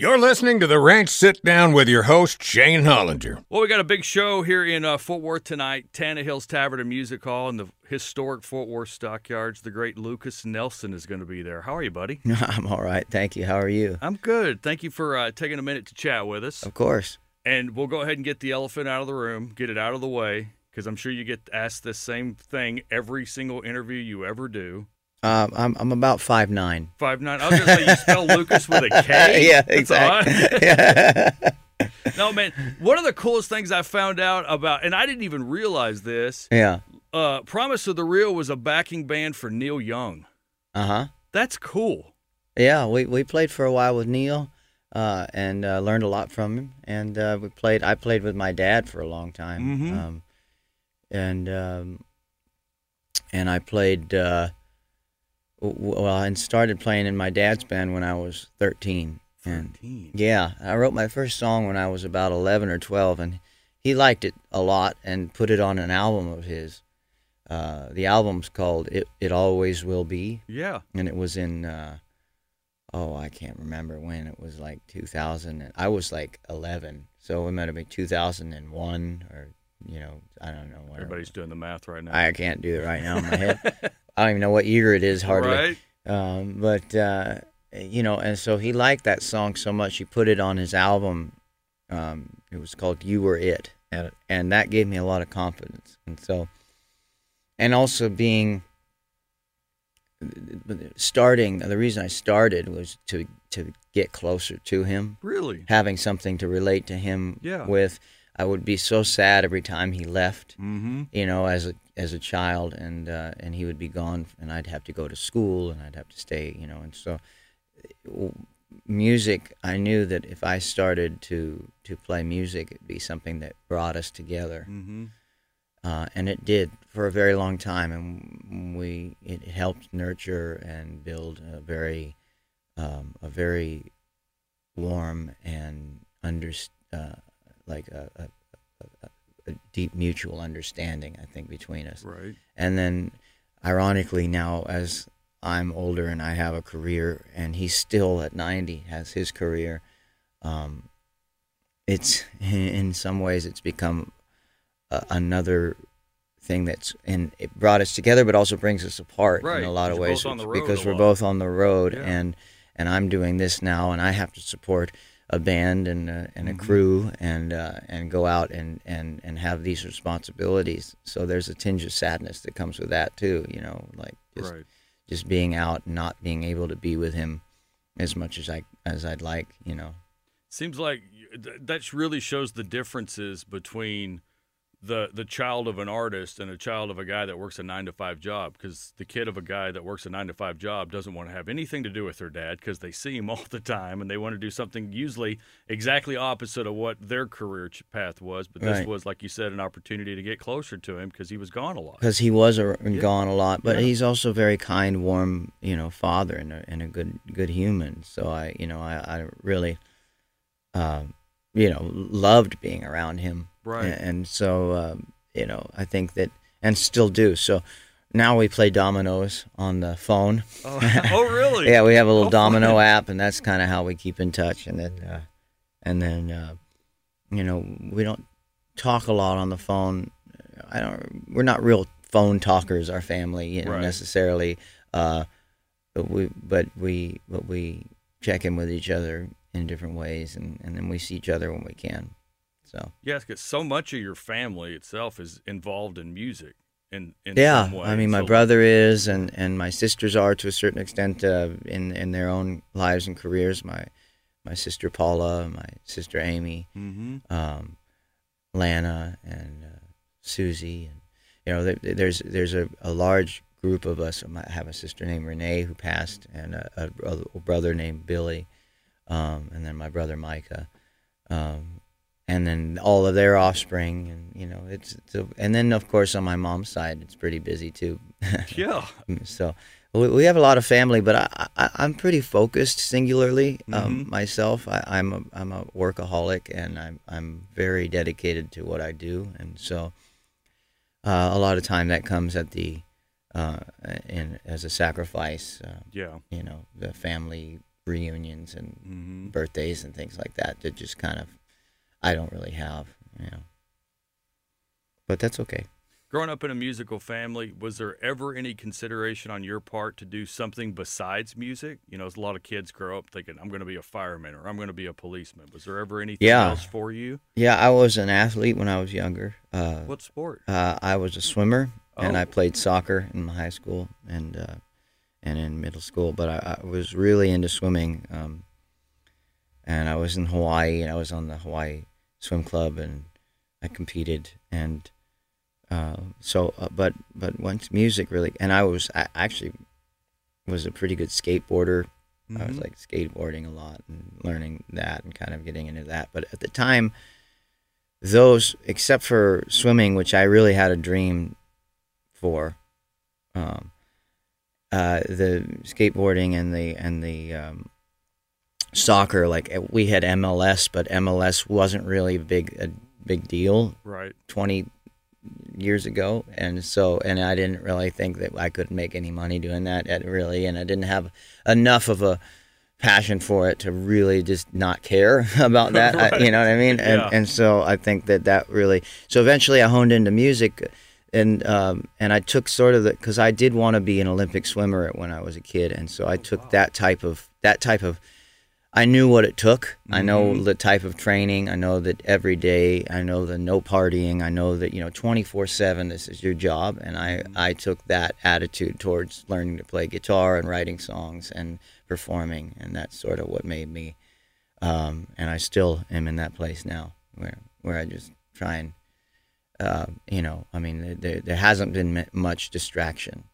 You're listening to the Ranch Sit Down with your host, Shayne Hollinger. Well, we got a big show here in uh, Fort Worth tonight. Tannehill's Tavern and Music Hall in the historic Fort Worth Stockyards. The great Lukas Nelson is going to be there. How are you, buddy? I'm all right. Thank you. How are you? I'm good. Thank you for uh, taking a minute to chat with us. Of course. And we'll go ahead and get the elephant out of the room, get it out of the way, because I'm sure you get asked the same thing every single interview you ever do. Uh, I'm I'm about five nine. Five nine. I was gonna say you spell Lukas with a K. yeah, exactly. yeah. no man, one of the coolest things I found out about, and I didn't even realize this. yeah. Uh, Promise of the Real was a backing band for Neil Young. Uh huh. That's cool. Yeah. We we played for a while with Neil, uh, and uh, learned a lot from him. And uh, we played. I played with my dad for a long time. Mhm. Um, and um, and I played. Well, and started playing in my dad's band when I was thirteen. And 13. Yeah, I wrote my first song when I was about 11 or 12, and he liked it a lot and put it on an album of his. Uh, the album's called "It It Always Will Be," Yeah. and it was in uh, oh I can't remember when it was like 2000. And I was like 11, so it might have been 2001 or you know I don't know. Everybody's doing the math right now. I can't do it right now in my head. I don't even know what year it is hardly Right? um, but uh, you know, and so he liked that song so much he put it on his album. Um, it was called "You Were It," and and that gave me a lot of confidence. And so, and also being starting. The reason I started was to to get closer to him, Really? having something to relate to him Yeah. with. I would be so sad every time he left Mm-hmm. you know, as a as a child, and uh, and he would be gone, and I'd have to go to school, and I'd have to stay, you know, and so music. I knew that if I started to to play music, it'd be something that brought us together, Mm-hmm. uh, and it did for a very long time, and we it helped nurture and build a very um, a very warm and under uh, like a, a, a, a deep mutual understanding, I think, between us. Right. And then, ironically, now as I'm older and I have a career, and he's still at 90 has his career. Um, it's in some ways it's become a, another thing that's and it brought us together, but also brings us apart Right, in a lot of 'cause you're ways both on the road because we're both on the road Yeah. and and I'm doing this now, and I have to support a band and a, and a Mhm. crew and uh, and go out and, and, and have these responsibilities. So there's a tinge of sadness that comes with that too. You know, like just right. just being out and not being able to be with him as much as I as I'd like. You know. Seems like th- that really shows the differences between the the child of an artist and a child of a guy that works a nine to five job. Because the kid of a guy that works a nine to five job doesn't want to have anything to do with their dad because they see him all the time and they want to do something usually exactly opposite of what their career ch- path was. But this Right. was, like you said, an opportunity to get closer to him because he was gone a lot. because he was a, Yeah. gone a lot, but Yeah. he's also very kind, warm, you know, father and a, and a good good human. So I, you know, I, I really, um, you know, loved being around him. Right. And, and so, um, you know, I think that, and still do. So now we play dominoes on the phone. Oh, oh, really? Yeah, we have a little Oh, domino fun. app, and that's kind of how we keep in touch. And then, uh, and then, uh, you know, we don't talk a lot on the phone. I don't. We're not real phone talkers. Our family, you know, Right. necessarily. Uh, but we, but we, but we check in with each other in different ways, and, and then we see each other when we can. So Yes, because so much of your family itself is involved in music. In, in yeah, some way. I mean, my So- brother is, and, and my sisters are to a certain extent uh, in in their own lives and careers. My my sister Paula, my sister Amy, Mhm. um, Lana, and uh, Susie, and you know, there, there's there's a, a large group of us. I have a sister named Renee who passed, and a, a, a brother named Billy, um, and then my brother Micah, um, and then all of their offspring, and you know, it's, it's a, and then of course on my mom's side, it's pretty busy too. Yeah. so we, we have a lot of family, but I, I I'm pretty focused singularly um, Mhm. myself. I, I'm a I'm a workaholic, and I'm I'm very dedicated to what I do, and so uh, a lot of time that comes at the uh, in as a sacrifice. Uh, Yeah. you know, the family reunions and hmm birthdays and things like that that just kind of I don't really have, you know. But that's okay. Growing up in a musical family, was there ever any consideration on your part to do something besides music? You know, as a lot of kids grow up thinking, I'm going to be a fireman or I'm going to be a policeman. Was there ever anything Yeah. else for you? Yeah, I was an athlete when I was younger. Uh, What sport? uh, I was a swimmer, and Oh. I played soccer in my high school and uh, and in middle school. But I, I was really into swimming, um, and I was in Hawaii, and I was on the Hawaii Swim Club, and I competed, and uh, so. Uh, but but once music really, and I was I actually was a pretty good skateboarder. I was Mhm. like skateboarding a lot and learning that and kind of getting into that. But at the time, those, except for swimming, which I really had a dream for, um, uh, the skateboarding and the and the um, soccer, like uh, we had MLS, but MLS wasn't really a big a big deal right. 20 years ago. And so and i didn't really think that i could make any money doing that at really. And i didn't have enough of a passion for it to really just not care about that. I- you know what i mean? And Yeah. and so i think that that really so eventually i honed into music and um, and I took sort of the because I did want to be an Olympic swimmer when I was a kid, and so I took that type of that type of I knew what it took. I know the type of training. I know that every day. I know the no partying. I know that you know twenty four seven. This is your job, and I I took that attitude towards learning to play guitar and writing songs and performing, and that's sort of what made me. Um, and I still am in that place now, where where I just try and, uh, you know, I mean, there there hasn't been much distraction.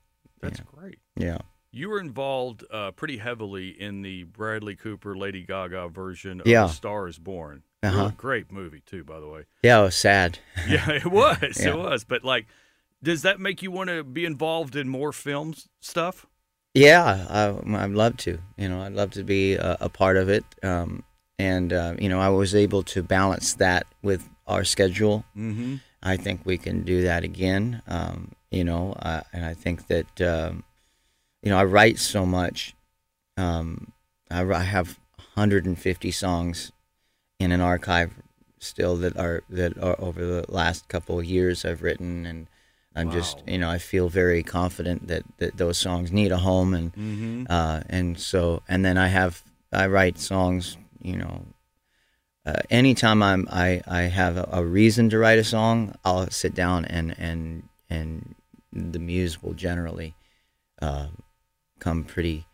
That's great. Yeah. You were involved uh, pretty heavily in the Bradley Cooper, Lady Gaga version of Yeah. Star is Born. Uh-huh. Great movie, too, by the way. Yeah, it was sad. Yeah, it was. Yeah. It was. But, like, does that make you want to be involved in more films stuff? Yeah, I, I'd love to. You know, I'd love to be a, a part of it. Um, and uh, you know, I was able to balance that with our schedule. Mm-hmm. I think we can do that again. Um, you know, uh, and I think that um, you know I write so much. Um, I, I have 150 songs in an archive still that are that are over the last couple of years I've written, and I'm just you know I feel very confident that, that those songs need a home, and Mm-hmm. uh, and so and then I have I write songs you know uh, anytime I'm I, I have a, a reason to write a song I'll sit down and and and the muse will generally uh, come pretty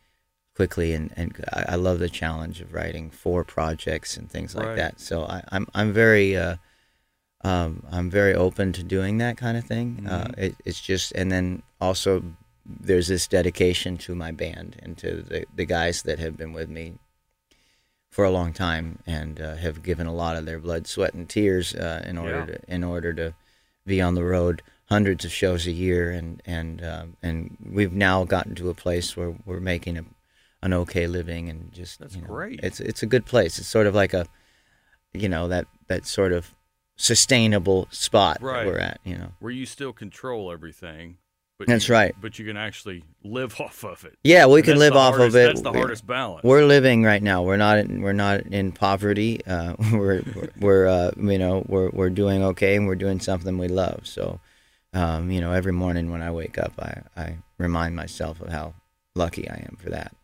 quickly and, and I, love the challenge of writing four projects and things like Right. that so I, I'm I'm very uh, um, I'm very open to doing that kind of thing uh, Mhm. it, it's just and then also there's this dedication to my band and to the, the guys that have been with me for a long time and uh, have given a lot of their blood, sweat, and tears uh, in order Yeah. to in order to be on the road hundreds of shows a year and and um, and we've now gotten to a place where we're making a, an okay living and just That's you know, great. It's it's a good place. It's sort of like a you know that that sort of sustainable spot Right. that we're at. You know. Where you still control everything. But That's you- right. But you can actually live off of it. Yeah, we And can live off hardest- of it. That's the We- hardest balance. We're living right now. We're not. In, we're not in poverty. Uh, we're we're uh, you know we're we're doing okay, and we're doing something we love. So, um, you know, every morning when I wake up, I I remind myself of how lucky I am for that.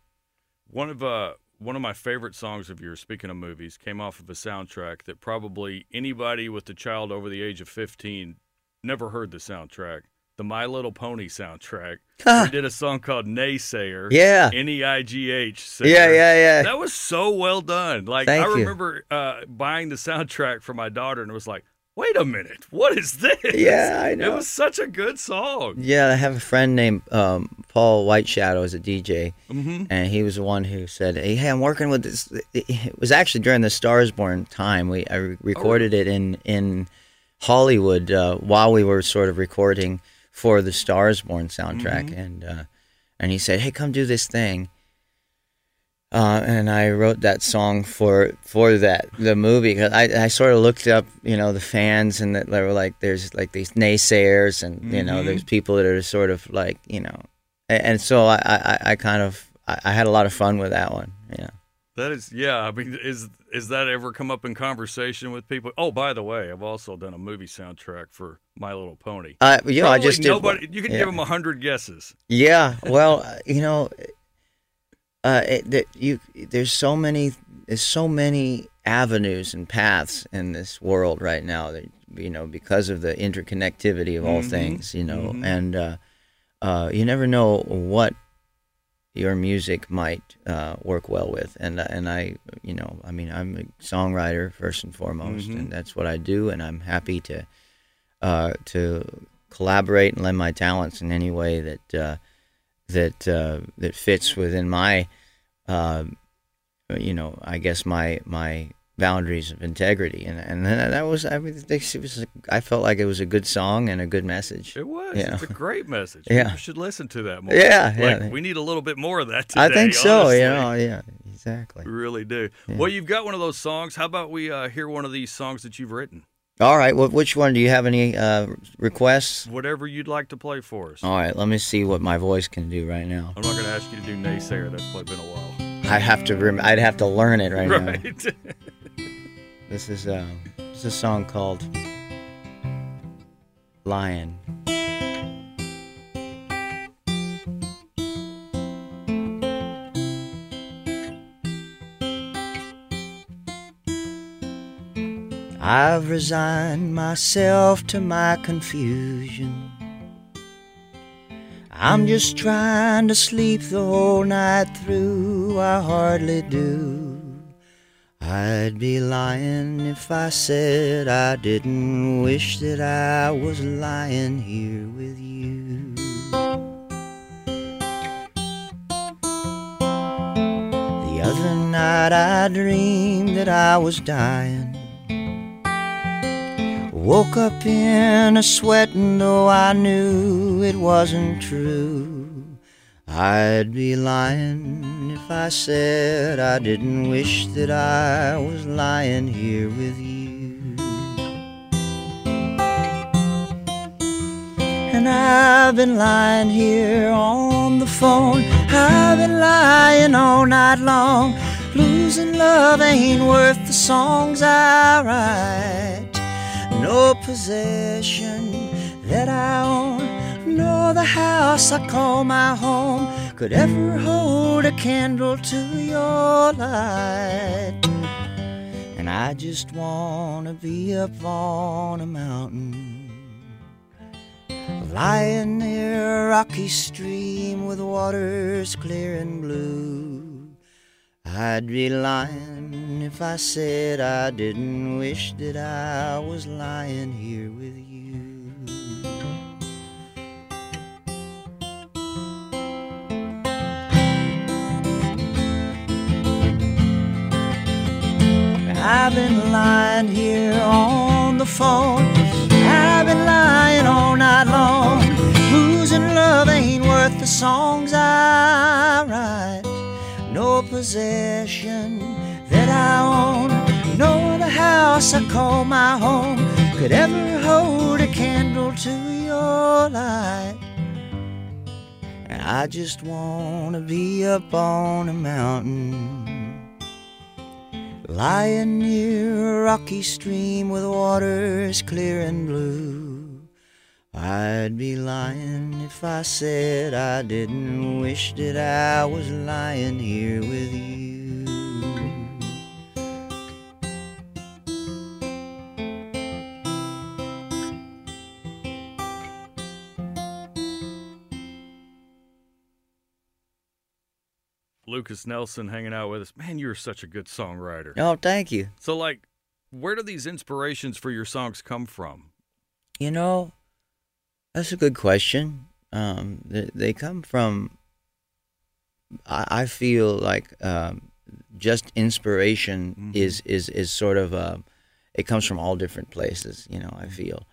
One of uh one of my favorite songs of yours, speaking of movies, came off of a soundtrack that probably anybody with a child over the age of fifteen never heard the soundtrack. The My Little Pony soundtrack. we did a song called Naysayer. Yeah. N E I G H. Yeah, yeah, yeah. That was so well done. Like Thank I you. remember uh, buying the soundtrack for my daughter, and it was like, "Wait a minute, what is this?" Yeah, I know. It was such a good song. Yeah, I have a friend named um, Paul Whiteshadow as a DJ, hmm and he was the one who said, "Hey, hey, I'm working with this." It was actually during the Stars Born time. We I re- recorded it in in Hollywood uh, while we were sort of recording for the Stars Born soundtrack, and uh, and he said, "Hey, come do this thing." Uh, and I wrote that song for for that the movie 'cause I, I sort of looked up you know the fans and that they were like there's like these naysayers and you know there's people that are sort of like you know and, and so I, I, I kind of I, I had a lot of fun with that one yeah That is, yeah. I mean, is is that ever come up in conversation with people? Oh, by the way, I've also done a movie soundtrack for My Little Pony. Uh, you know, I Probably just did. nobody. You can yeah. give them a hundred guesses. Yeah, well, uh, you know, uh, it, that you there's so many there's so many avenues and paths in this world right now that you know because of the interconnectivity of all Mhm, things, you know, mhm. and uh, uh, you never know what your music might uh, work well with, and and I, you know, I mean, I'm a songwriter first and foremost, Mhm. and that's what I do, and I'm happy to uh, to collaborate and lend my talents in any way that uh, that uh, that fits within my, uh, you know, I guess my my boundaries of integrity, and and that was I mean, it was I felt like it was a good song and a good message. It was. It's a great message. Yeah. People should listen to that more. Yeah, Like, yeah. we need a little bit more of that today. I think so. honestly. You know, yeah, exactly. We really do. Yeah. Well, you've got one of those songs. How about we uh, hear one of these songs that you've written? All right. Well, which one do you have any uh, requests? Whatever you'd like to play for us. All right. Let me see what my voice can do right now. I'm not going to ask you to do naysayer. That's probably been a while. I have to. Rem- I'd have to learn it right, now. This is um, this is a song called "Lion." I've resigned myself to my confusion. I'm just trying to sleep the whole night through. I hardly do. I'd be lying if I said I didn't wish that I was lying here with you. The other night I dreamed that I was dying. Woke up in a sweat, and though I knew it wasn't true, I'd be lying if I said I didn't wish that I was lying here with you. And I've been lying here on the phone. I've been lying all night long. Losing love ain't worth the songs I write. No possession that I own, nor the house I call my home, could ever hold a candle to your light. And I just wanna be up on a mountain, lying near a rocky stream with waters clear and blue. I'd be lying if I said I didn't wish that I was lying here with you. I've been lying here on the phone. I've been lying all night long. Losing love ain't worth the songs I write no possession that I own, nor the house I call my home could ever hold a candle to your light. And I just wanna be up on a mountain, lying near a rocky stream with waters clear and blue. I'd be lying if I said I didn't wish that I was lying here with you. Lukas Nelson hanging out with us. Man, you're such a good songwriter. Oh, thank you. So, like, where do these inspirations for your songs come from? You know, that's a good question. Um, they, they come from. I, I feel like um, just inspiration Mhm. is is is sort of uh, it comes from all different places. You know, I feel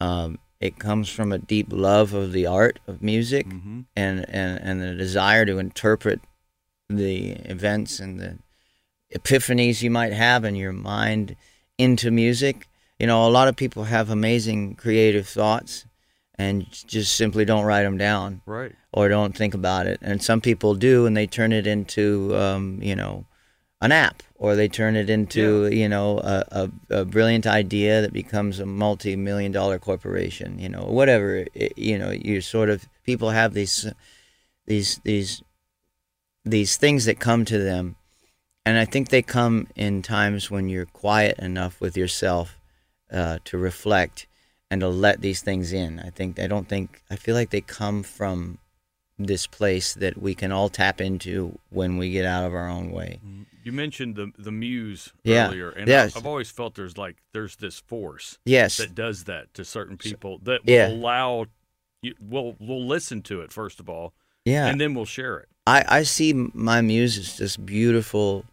um, it comes from a deep love of the art of music Mm-hmm. and and and the desire to interpret the events and the epiphanies you might have in your mind into music. You know, a lot of people have amazing creative thoughts and just simply don't write them down Right. or don't think about it. And some people do, and they turn it into, um, you know, an app or they turn it into you know a, a, a brilliant idea that becomes a multi-million dollar corporation you know whatever it, you know you sort of people have these these these these things that come to them and i think they come in times when you're quiet enough with yourself uh, to reflect and to let these things in i think i don't think i feel like they come from this place that we can all tap into when we get out of our own way You mentioned the the muse Yeah. earlier, and Yes. I've always felt there's like there's this force yes that does that to certain people that will Yeah. allow you. We'll we'll listen to it first of all, yeah and then we'll share it. I, I see my muse as this beautiful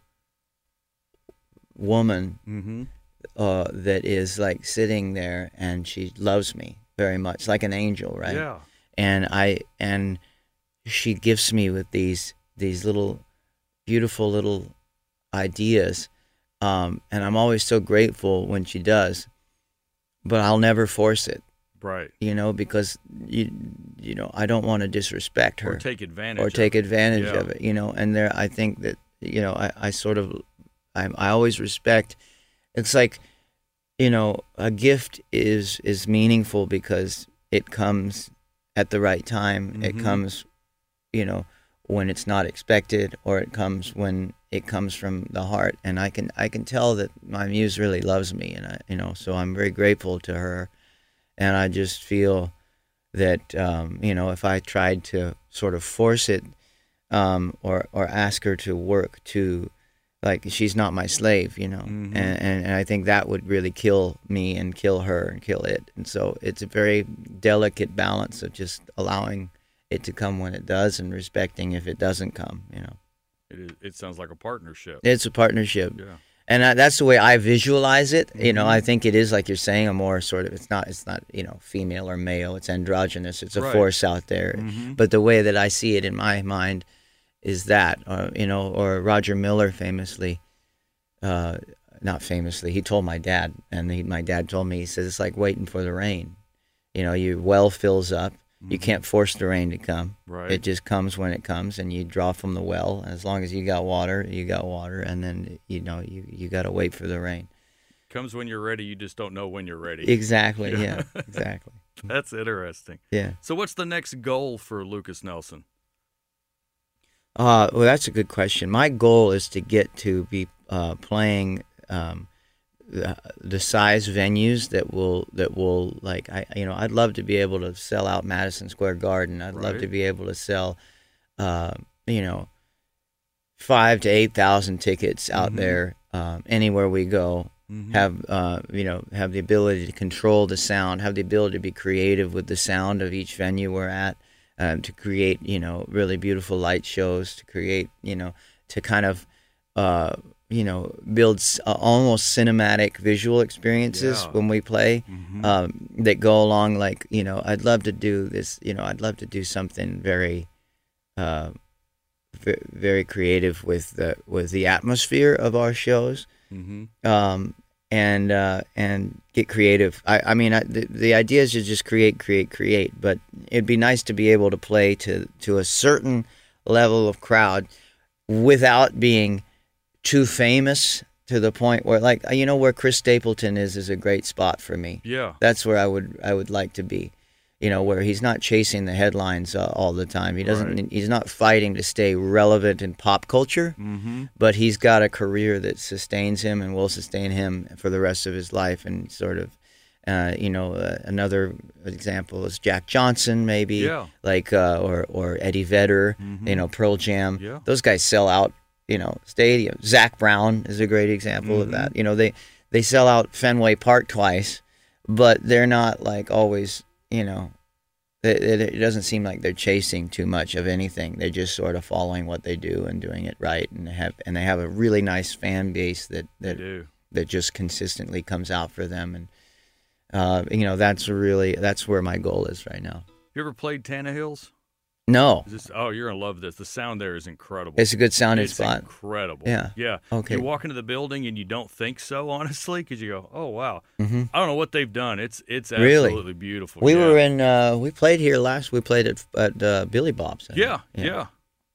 woman Mm-hmm. uh, that is like sitting there and she loves me very much, like an angel, right? Yeah. And I and she gifts me with these these little beautiful little ideas, um, and I'm always so grateful when she does. But I'll never force it, Right. you know, because you you know I don't want to disrespect her Or take advantage. or of take it. advantage Yeah. of it you know and there i think that you know i, I sort of I, I always respect it's like you know a gift is is meaningful because it comes at the right time it Mhm. comes you know when it's not expected or it comes when it comes from the heart and i can i can tell that my muse really loves me and i you know so i'm very grateful to her and i just feel that um, you know if I tried to sort of force it um, or or ask her to work to like she's not my slave, you know, Mhm. and, and and I think that would really kill me and kill her and kill it, and so it's a very delicate balance of just allowing it to come when it does and respecting if it doesn't come, you know. It, is, it sounds like a partnership. It's a partnership yeah. And I, that's the way I visualize it. You know. I think it is like you're saying a more sort of. It's not. It's not. You know, female or male. It's androgynous. It's a Right. force out there. Mhm. But the way that I see it in my mind is that, uh, you know, or Roger Miller famously, uh, not famously, he told my dad, and he, my dad told me, he says it's like waiting for the rain. You know, your well fills up. You Mhm. can't force the rain to come. Right. It just comes when it comes, and you draw from the well. As long as you got water, you got water, and then you know you you got to wait for the rain. Comes when you're ready. You just don't know when you're ready. Exactly. Yeah. Yeah. Exactly. That's interesting. Yeah. So, what's the next goal for Lukas Nelson? Uh, well, that's a good question. My goal is to get to be uh, playing um, the, size venues that will that will like I you know I'd love to be able to sell out Madison Square Garden. I'd love to be able to sell, uh, you know, five to eight thousand tickets out Mhm. there um, anywhere we go. Mhm. have uh, you know have the ability to control the sound, have the ability to be creative with the sound of each venue we're at, um, to create you know really beautiful light shows, to create you know to kind of uh, you know build s- uh, almost cinematic visual experiences Yeah. when we play Mhm. um, that go along like you know I'd love to do this you know I'd love to do something very uh, ve- very creative with the with the atmosphere of our shows Mhm. um, and uh, and get creative. I, I mean, I, the, the idea is to just create, create, create. But it'd be nice to be able to play to to a certain level of crowd without being too famous to the point where, like, you know, where Chris Stapleton is is a great spot for me. Yeah. That's where I would I would like to be. You know, where he's not chasing the headlines uh, all the time. He doesn't. Right. He's not fighting to stay relevant in pop culture Mm-hmm. but he's got a career that sustains him and will sustain him for the rest of his life and sort of uh, you know uh, another example is Jack Johnson maybe Yeah. like uh, or or Eddie Vedder Mhm. you know Pearl Jam Yeah. those guys sell out you know stadium Zac Brown is a great example of Mhm. that you know they they sell out Fenway Park twice but they're not like always you know it, it, it doesn't seem like they're chasing too much of anything. They're just sort of following what they do and doing it right, and they have and they have a really nice fan base that that that just consistently comes out for them, and uh, you know that's really that's where my goal is right now. You ever played Tannehills? No, Is this, oh, you're gonna love this. The sound there is incredible. it's a good sounding It's spot. incredible. Yeah. Yeah. Okay. You walk into the building and you don't think so, honestly, because you go, "Oh wow, hmm I don't know what they've done. It's it's Really? absolutely beautiful." We yeah. were in. Uh, we played here last. We played at at uh, Billy Bob's. Yeah, yeah, yeah.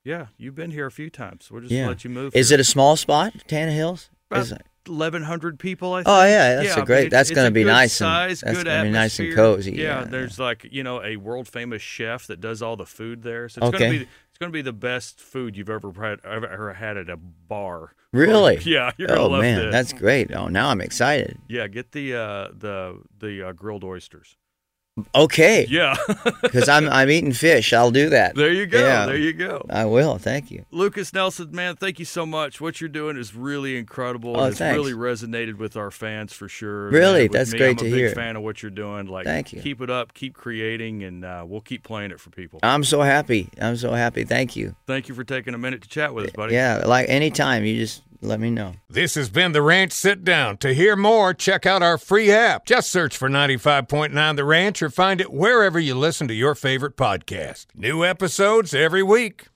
Yeah, you've been here a few times. We're just Yeah. let you move. Is here. it a small spot, Tannehill's? About Is it- 1,100 people, I think. Oh, yeah, that's yeah, a I mean, great- that's gonna be good nice and- that's gonna be nice and cozy, Yeah, yeah, there's like you know a world famous chef that does all the food there, so it's gonna be it's gonna be the best food you've ever had ever, had at a bar. Really? Yeah, you're oh love man, this. that's great. Oh, now I'm excited. yeah. Get the uh, the the uh, grilled oysters. Okay, Yeah, because I'm I'm eating fish. I'll do that. there you go. Yeah. There you go. I will. Thank you. Lukas Nelson, man, thank you so much. What you're doing is really incredible. Oh, and it's thanks. really resonated with our fans for sure. Really? Man, That's me, great I'm to a big fan of what you're doing. Like, Thank you. Keep it up. Keep creating, and uh, we'll keep playing it for people. I'm so happy. I'm so happy. Thank you. Thank you for taking a minute to chat with us, buddy. Yeah, like anytime you just let me know. This has been the Ranch Sit Down. To hear more, check out our free app. Just search for 95.9 The Ranch find it wherever you listen to your favorite podcast. New episodes every week.